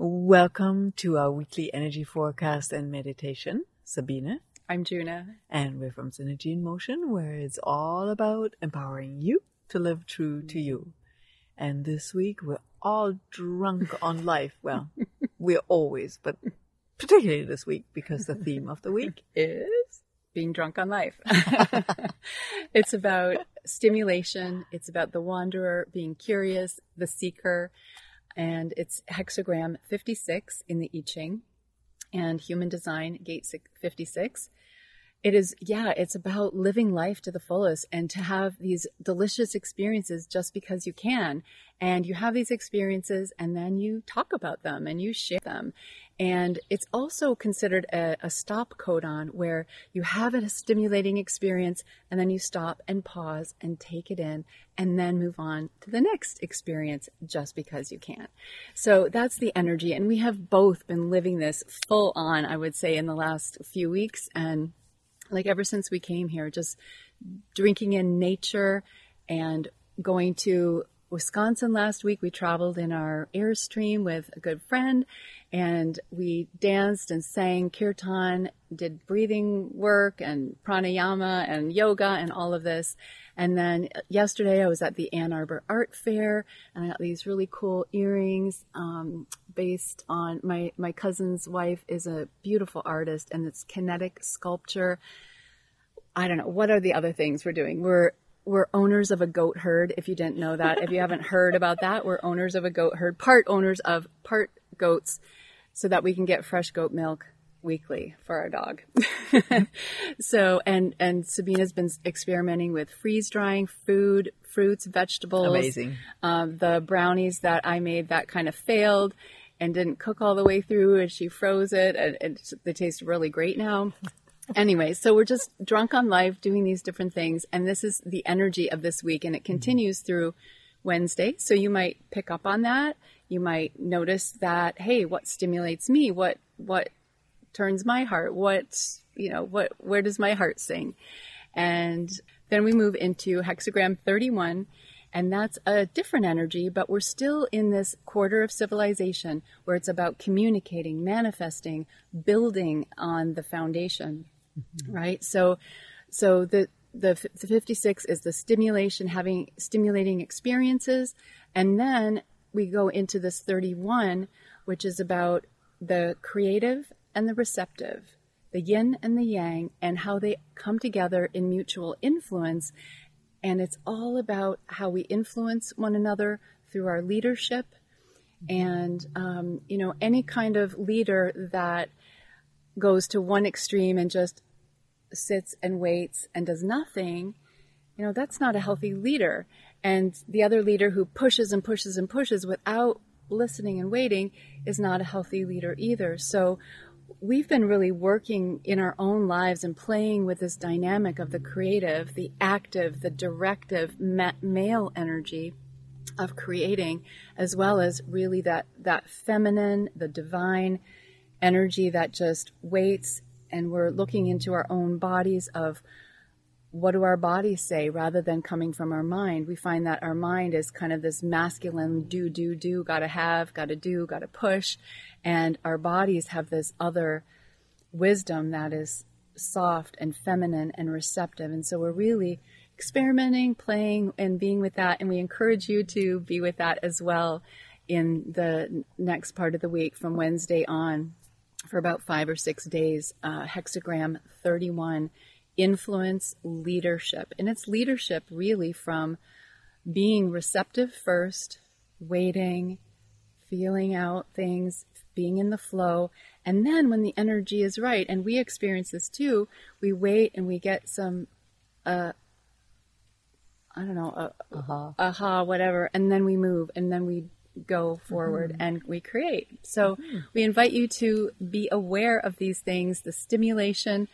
Welcome to our weekly energy forecast and meditation. Sabina. I'm Juna. And we're from Synergy in Motion, where it's all about empowering you to live true to you. And this week we're all drunk on life. Well, we're always, but particularly this week because the theme of the week is being drunk on life. it's about stimulation. It's about the wanderer being curious, the seeker, and it's hexagram 56 in the I Ching and human design gate 56 it is yeah it's about living life to the fullest and to have these delicious experiences just because you can and you have these experiences and then you talk about them and you share them and it's also considered a, a stop codon where you have a stimulating experience and then you stop and pause and take it in and then move on to the next experience just because you can. So that's the energy. And we have both been living this full on, I would say, in the last few weeks. And like ever since we came here, just drinking in nature and going to Wisconsin last week. We traveled in our Airstream with a good friend and we danced and sang kirtan, did breathing work and pranayama and yoga and all of this. And then yesterday I was at the Ann Arbor Art Fair and I got these really cool earrings um, based on my, my cousin's wife is a beautiful artist and it's kinetic sculpture. I don't know. What are the other things we're doing? We're we're owners of a goat herd. If you didn't know that, if you haven't heard about that, we're owners of a goat herd, part owners of part goats, so that we can get fresh goat milk weekly for our dog. so, and and Sabina's been experimenting with freeze drying food, fruits, vegetables. Amazing. Um, the brownies that I made that kind of failed and didn't cook all the way through, and she froze it, and, and they taste really great now anyway, so we're just drunk on life doing these different things. And this is the energy of this week. And it continues through Wednesday. So you might pick up on that. You might notice that, hey, what stimulates me? What, what turns my heart? What, you know, what, where does my heart sing? And then we move into hexagram 31 and that's a different energy, but we're still in this quarter of civilization where it's about communicating, manifesting, building on the foundation mm-hmm. right? So, so the, the the 56 is the stimulation, having stimulating experiences, and then we go into this 31, which is about the creative and the receptive, the yin and the yang, and how they come together in mutual influence. And it's all about how we influence one another through our leadership. And, um, you know, any kind of leader that goes to one extreme and just sits and waits and does nothing, you know, that's not a healthy leader. And the other leader who pushes and pushes and pushes without listening and waiting is not a healthy leader either. So we've been really working in our own lives and playing with this dynamic of the creative, the active, the directive male energy of creating, as well as really that, that feminine, the divine energy that just waits. And we're looking into our own bodies of what do our bodies say rather than coming from our mind. We find that our mind is kind of this masculine do, do, do, gotta have, gotta do, gotta push. And our bodies have this other wisdom that is soft and feminine and receptive. And so we're really experimenting, playing, and being with that. And we encourage you to be with that as well in the next part of the week from Wednesday on for about five or six days, uh, hexagram 31 influence leadership. And it's leadership really from being receptive first, waiting, feeling out things, being in the flow. And then when the energy is right, and we experience this too, we wait and we get some, uh, I don't know, uh, uh-huh. aha, whatever, and then we move, and then we go forward mm-hmm. and we create. So mm-hmm. we invite you to be aware of these things, the stimulation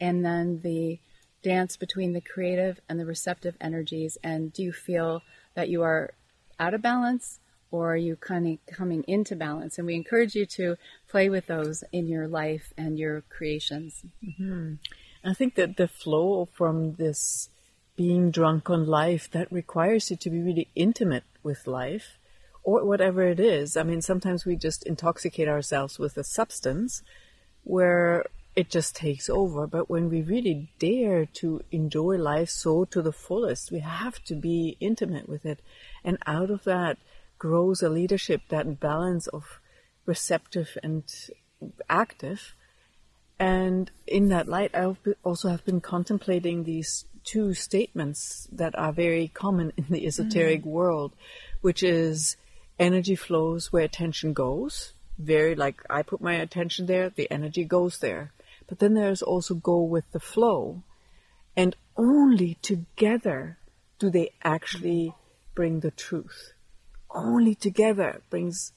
and then the dance between the creative and the receptive energies. And do you feel that you are out of balance or are you kind of coming into balance? And we encourage you to play with those in your life and your creations. Mm-hmm. I think that the flow from this being drunk on life that requires you to be really intimate with life or whatever it is. I mean, sometimes we just intoxicate ourselves with a substance where it just takes over. But when we really dare to enjoy life so to the fullest, we have to be intimate with it. And out of that grows a leadership, that balance of receptive and active. And in that light, I also have been contemplating these two statements that are very common in the esoteric mm-hmm. world, which is energy flows where attention goes. Very like I put my attention there, the energy goes there. But then there's also go with the flow. And only together do they actually bring the truth. Only together brings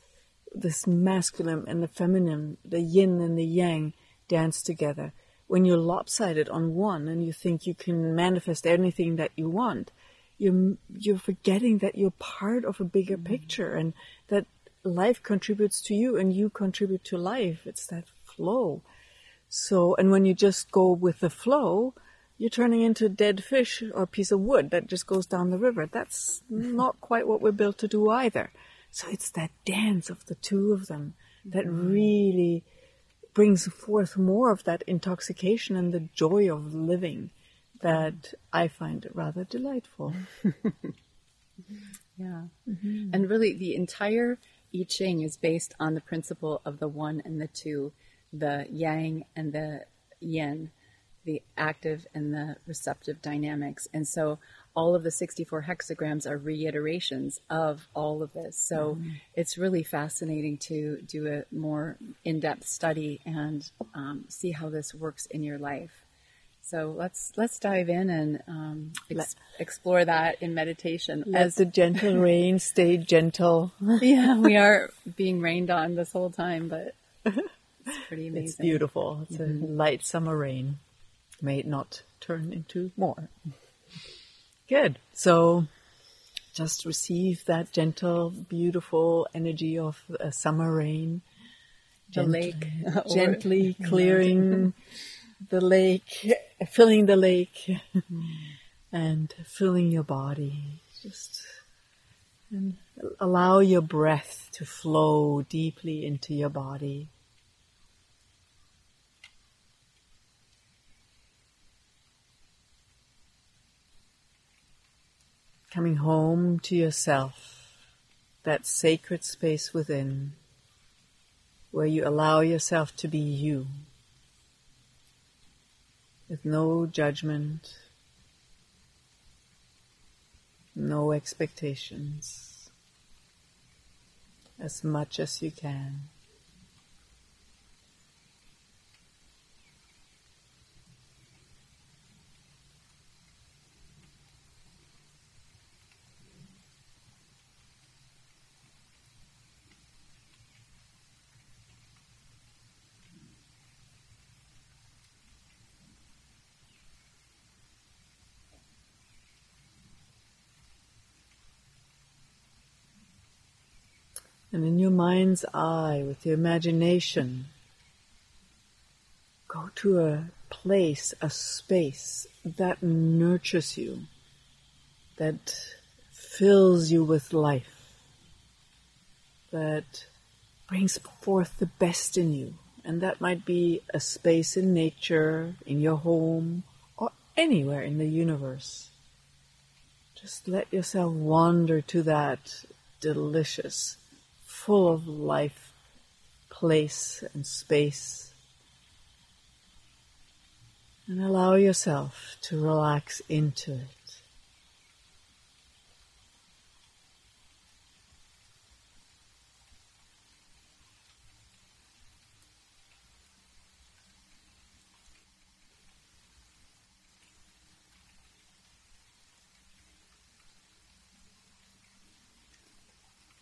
this masculine and the feminine, the yin and the yang dance together. When you're lopsided on one and you think you can manifest anything that you want, you're, you're forgetting that you're part of a bigger mm-hmm. picture and that life contributes to you and you contribute to life. It's that flow. So, and when you just go with the flow, you're turning into a dead fish or a piece of wood that just goes down the river. That's not quite what we're built to do either. So it's that dance of the two of them that mm-hmm. really brings forth more of that intoxication and the joy of living that I find rather delightful. yeah. Mm-hmm. And really, the entire I Ching is based on the principle of the one and the two, the yang and the yin, the active and the receptive dynamics. And so all of the 64 hexagrams are reiterations of all of this. So mm. it's really fascinating to do a more in depth study and um, see how this works in your life. So let's let's dive in and um, ex- explore that in meditation. Let As the gentle rain stay gentle. yeah, we are being rained on this whole time, but it's pretty amazing. It's beautiful. It's mm-hmm. a light summer rain. May it not turn into more. Good. So just receive that gentle, beautiful energy of a summer rain. The lake. Gently clearing the lake, filling the lake, and filling your body. Just and allow your breath to flow deeply into your body. Coming home to yourself, that sacred space within, where you allow yourself to be you with no judgment, no expectations, as much as you can. And in your mind's eye, with your imagination, go to a place, a space that nurtures you, that fills you with life, that brings forth the best in you. And that might be a space in nature, in your home, or anywhere in the universe. Just let yourself wander to that delicious full of life, place, and space. And allow yourself to relax into it.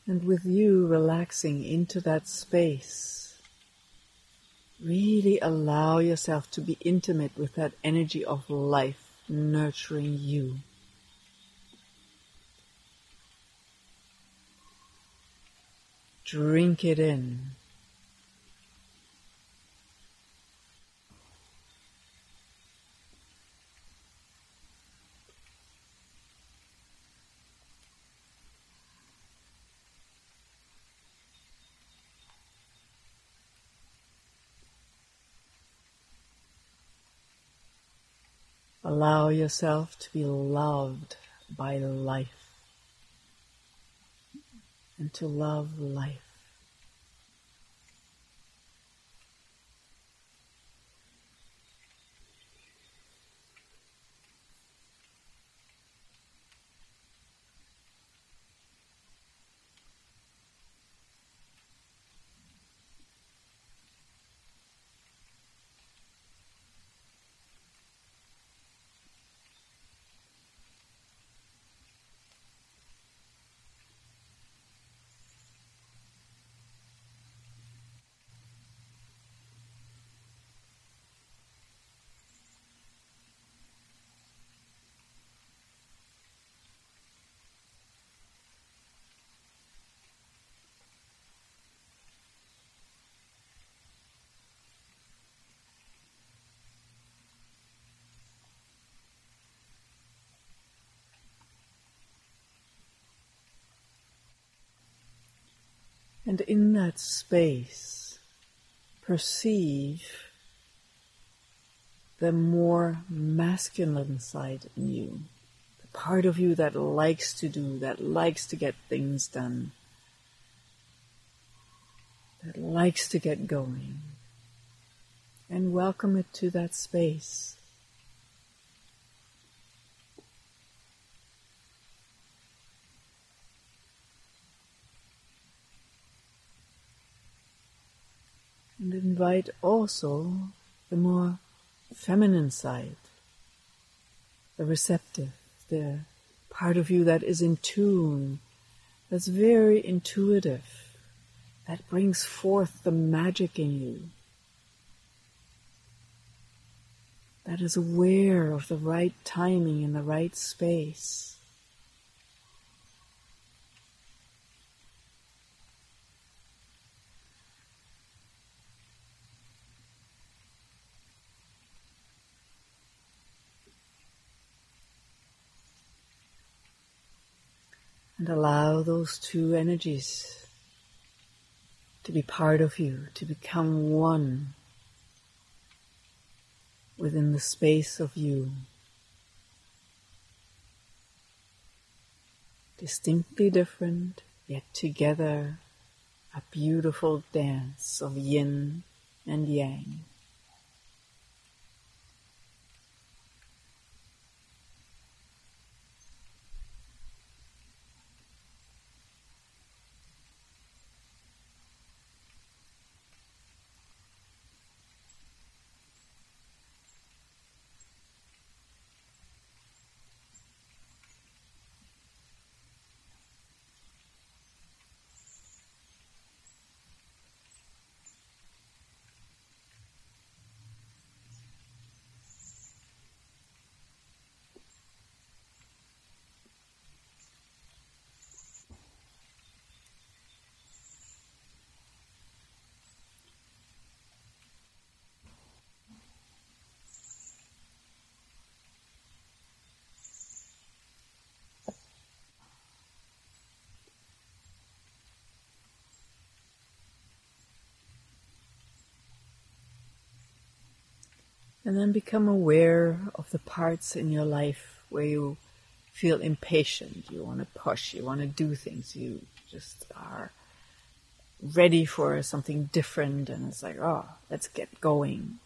And with you relaxing into that space, really allow yourself to be intimate with that energy of life nurturing you. Drink it in. Allow yourself to be loved by life and to love life. And in that space, perceive the more masculine side in you, the part of you that likes to do, that likes to get things done, that likes to get going, and welcome it to that space. And invite also the more feminine side, the receptive, the part of you that is in tune, that's very intuitive, that brings forth the magic in you, that is aware of the right timing and the right space. And allow those two energies to be part of you, to become one within the space of you. Distinctly different, yet together a beautiful dance of yin and yang. And then become aware of the parts in your life where you feel impatient, you want to push, you want to do things, you just are ready for something different, and it's like, oh, let's get going.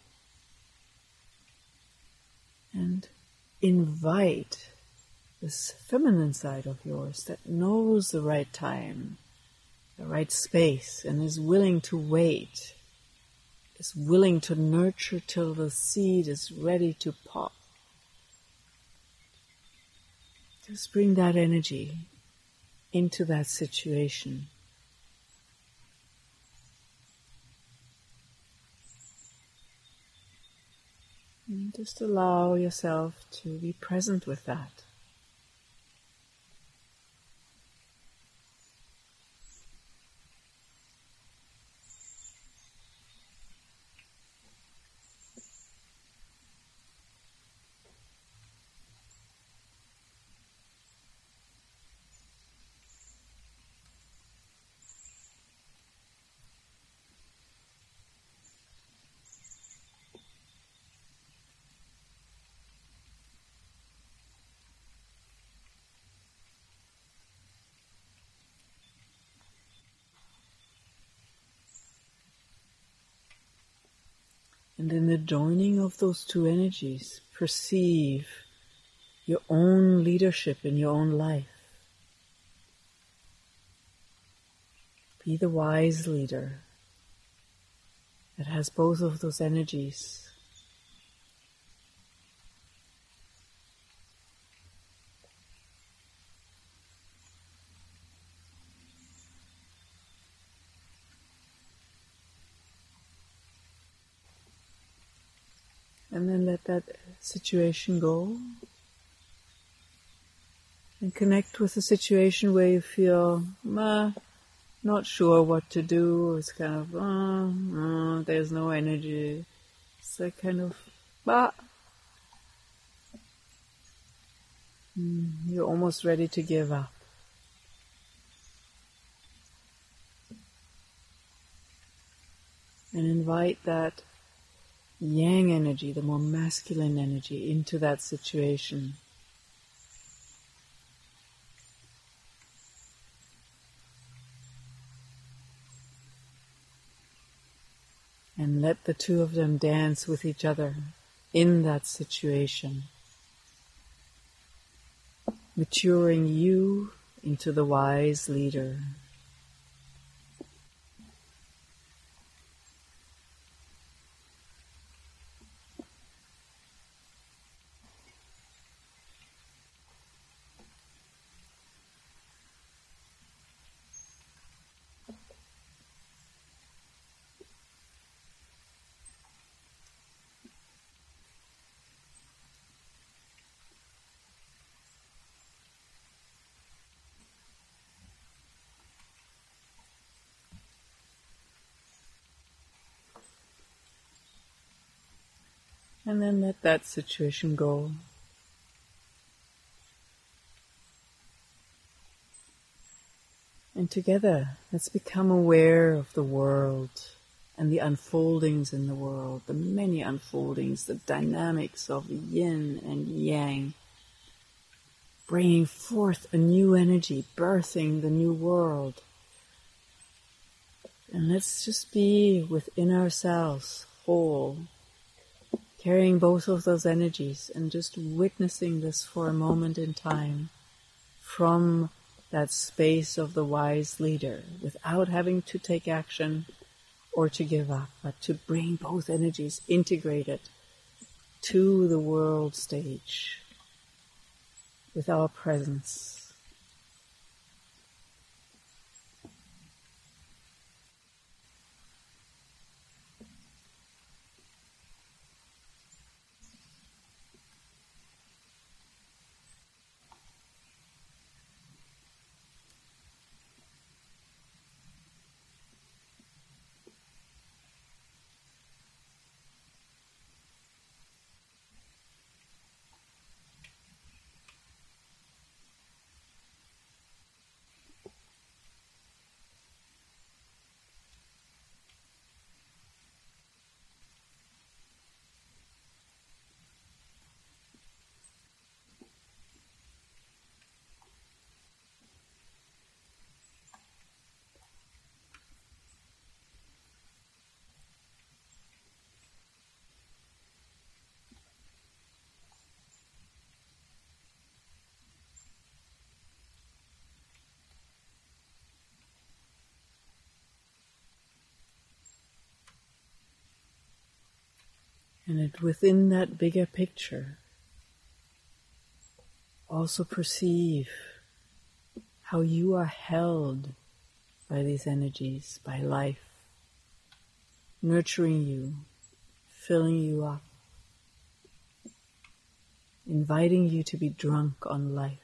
And invite this feminine side of yours that knows the right time, the right space, and is willing to wait is willing to nurture till the seed is ready to pop. Just bring that energy into that situation. And just allow yourself to be present with that. And in the joining of those two energies, perceive your own leadership in your own life. Be the wise leader that has both of those energies. And then let that situation go. And connect with a situation where you feel, ah, not sure what to do. It's kind of, oh, there's no energy. It's like kind of, ah, you're almost ready to give up. And invite that yang energy, the more masculine energy, into that situation. And let the two of them dance with each other in that situation, maturing you into the wise leader. And then let that situation go. And together, let's become aware of the world and the unfoldings in the world, the many unfoldings, the dynamics of yin and yang, bringing forth a new energy, birthing the new world. And let's just be within ourselves, whole, carrying both of those energies and just witnessing this for a moment in time from that space of the wise leader without having to take action or to give up, but to bring both energies integrated to the world stage with our presence. And it, within that bigger picture, also perceive how you are held by these energies, by life, nurturing you, filling you up, inviting you to be drunk on life.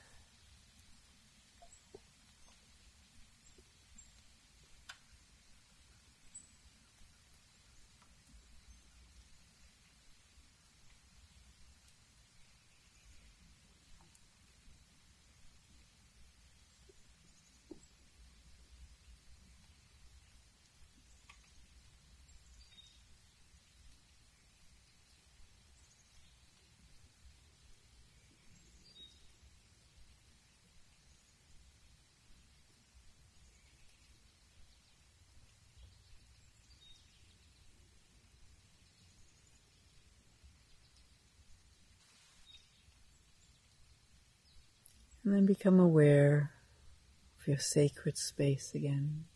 And then become aware of your sacred space again.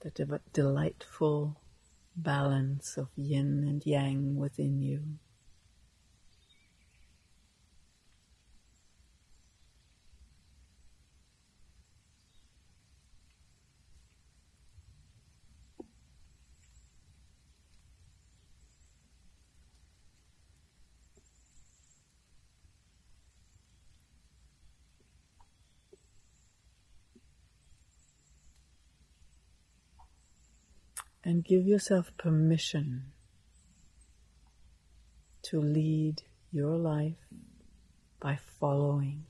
The de- delightful balance of yin and yang within you. And give yourself permission to lead your life by following.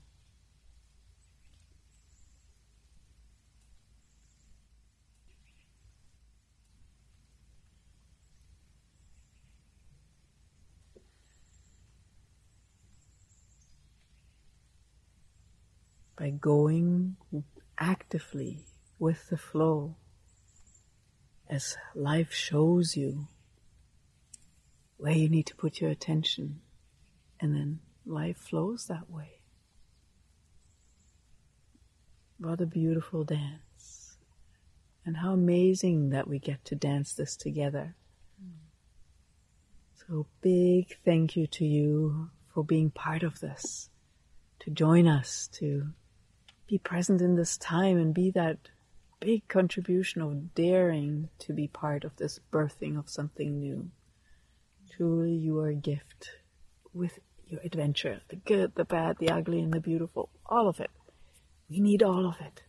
By going actively with the flow as life shows you where you need to put your attention, and then life flows that way. What a beautiful dance. And how amazing that we get to dance this together. So, big thank you to you for being part of this, to join us, to be present in this time and be that big contribution of daring to be part of this birthing of something new. Truly, you are a gift with your adventure the good, the bad, the ugly, and the beautiful. All of it. We need all of it.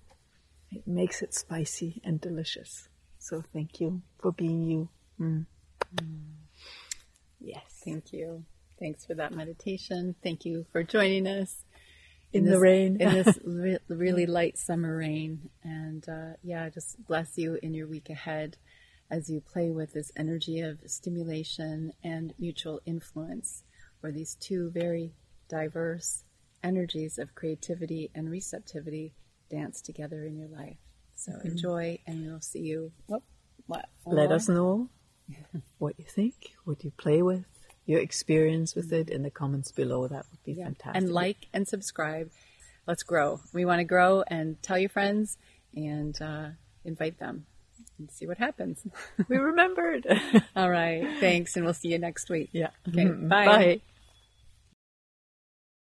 It makes it spicy and delicious. So, thank you for being you. Mm. Mm. Yes. Thank you. Thanks for that meditation. Thank you for joining us in, in this, the rain, in this re- really light summer rain. And uh, yeah, just bless you in your week ahead as you play with this energy of stimulation and mutual influence, where these two very diverse energies of creativity and receptivity dance together in your life. So mm-hmm. enjoy, and we'll see you. What? What? Let us know what you think, what you play with, your experience with it in the comments below. That would be yeah. fantastic. And like and subscribe. Let's grow. We want to grow and tell your friends and uh, invite them and see what happens. we remembered. All right. Thanks. And we'll see you next week. Yeah. Okay. Bye. Bye.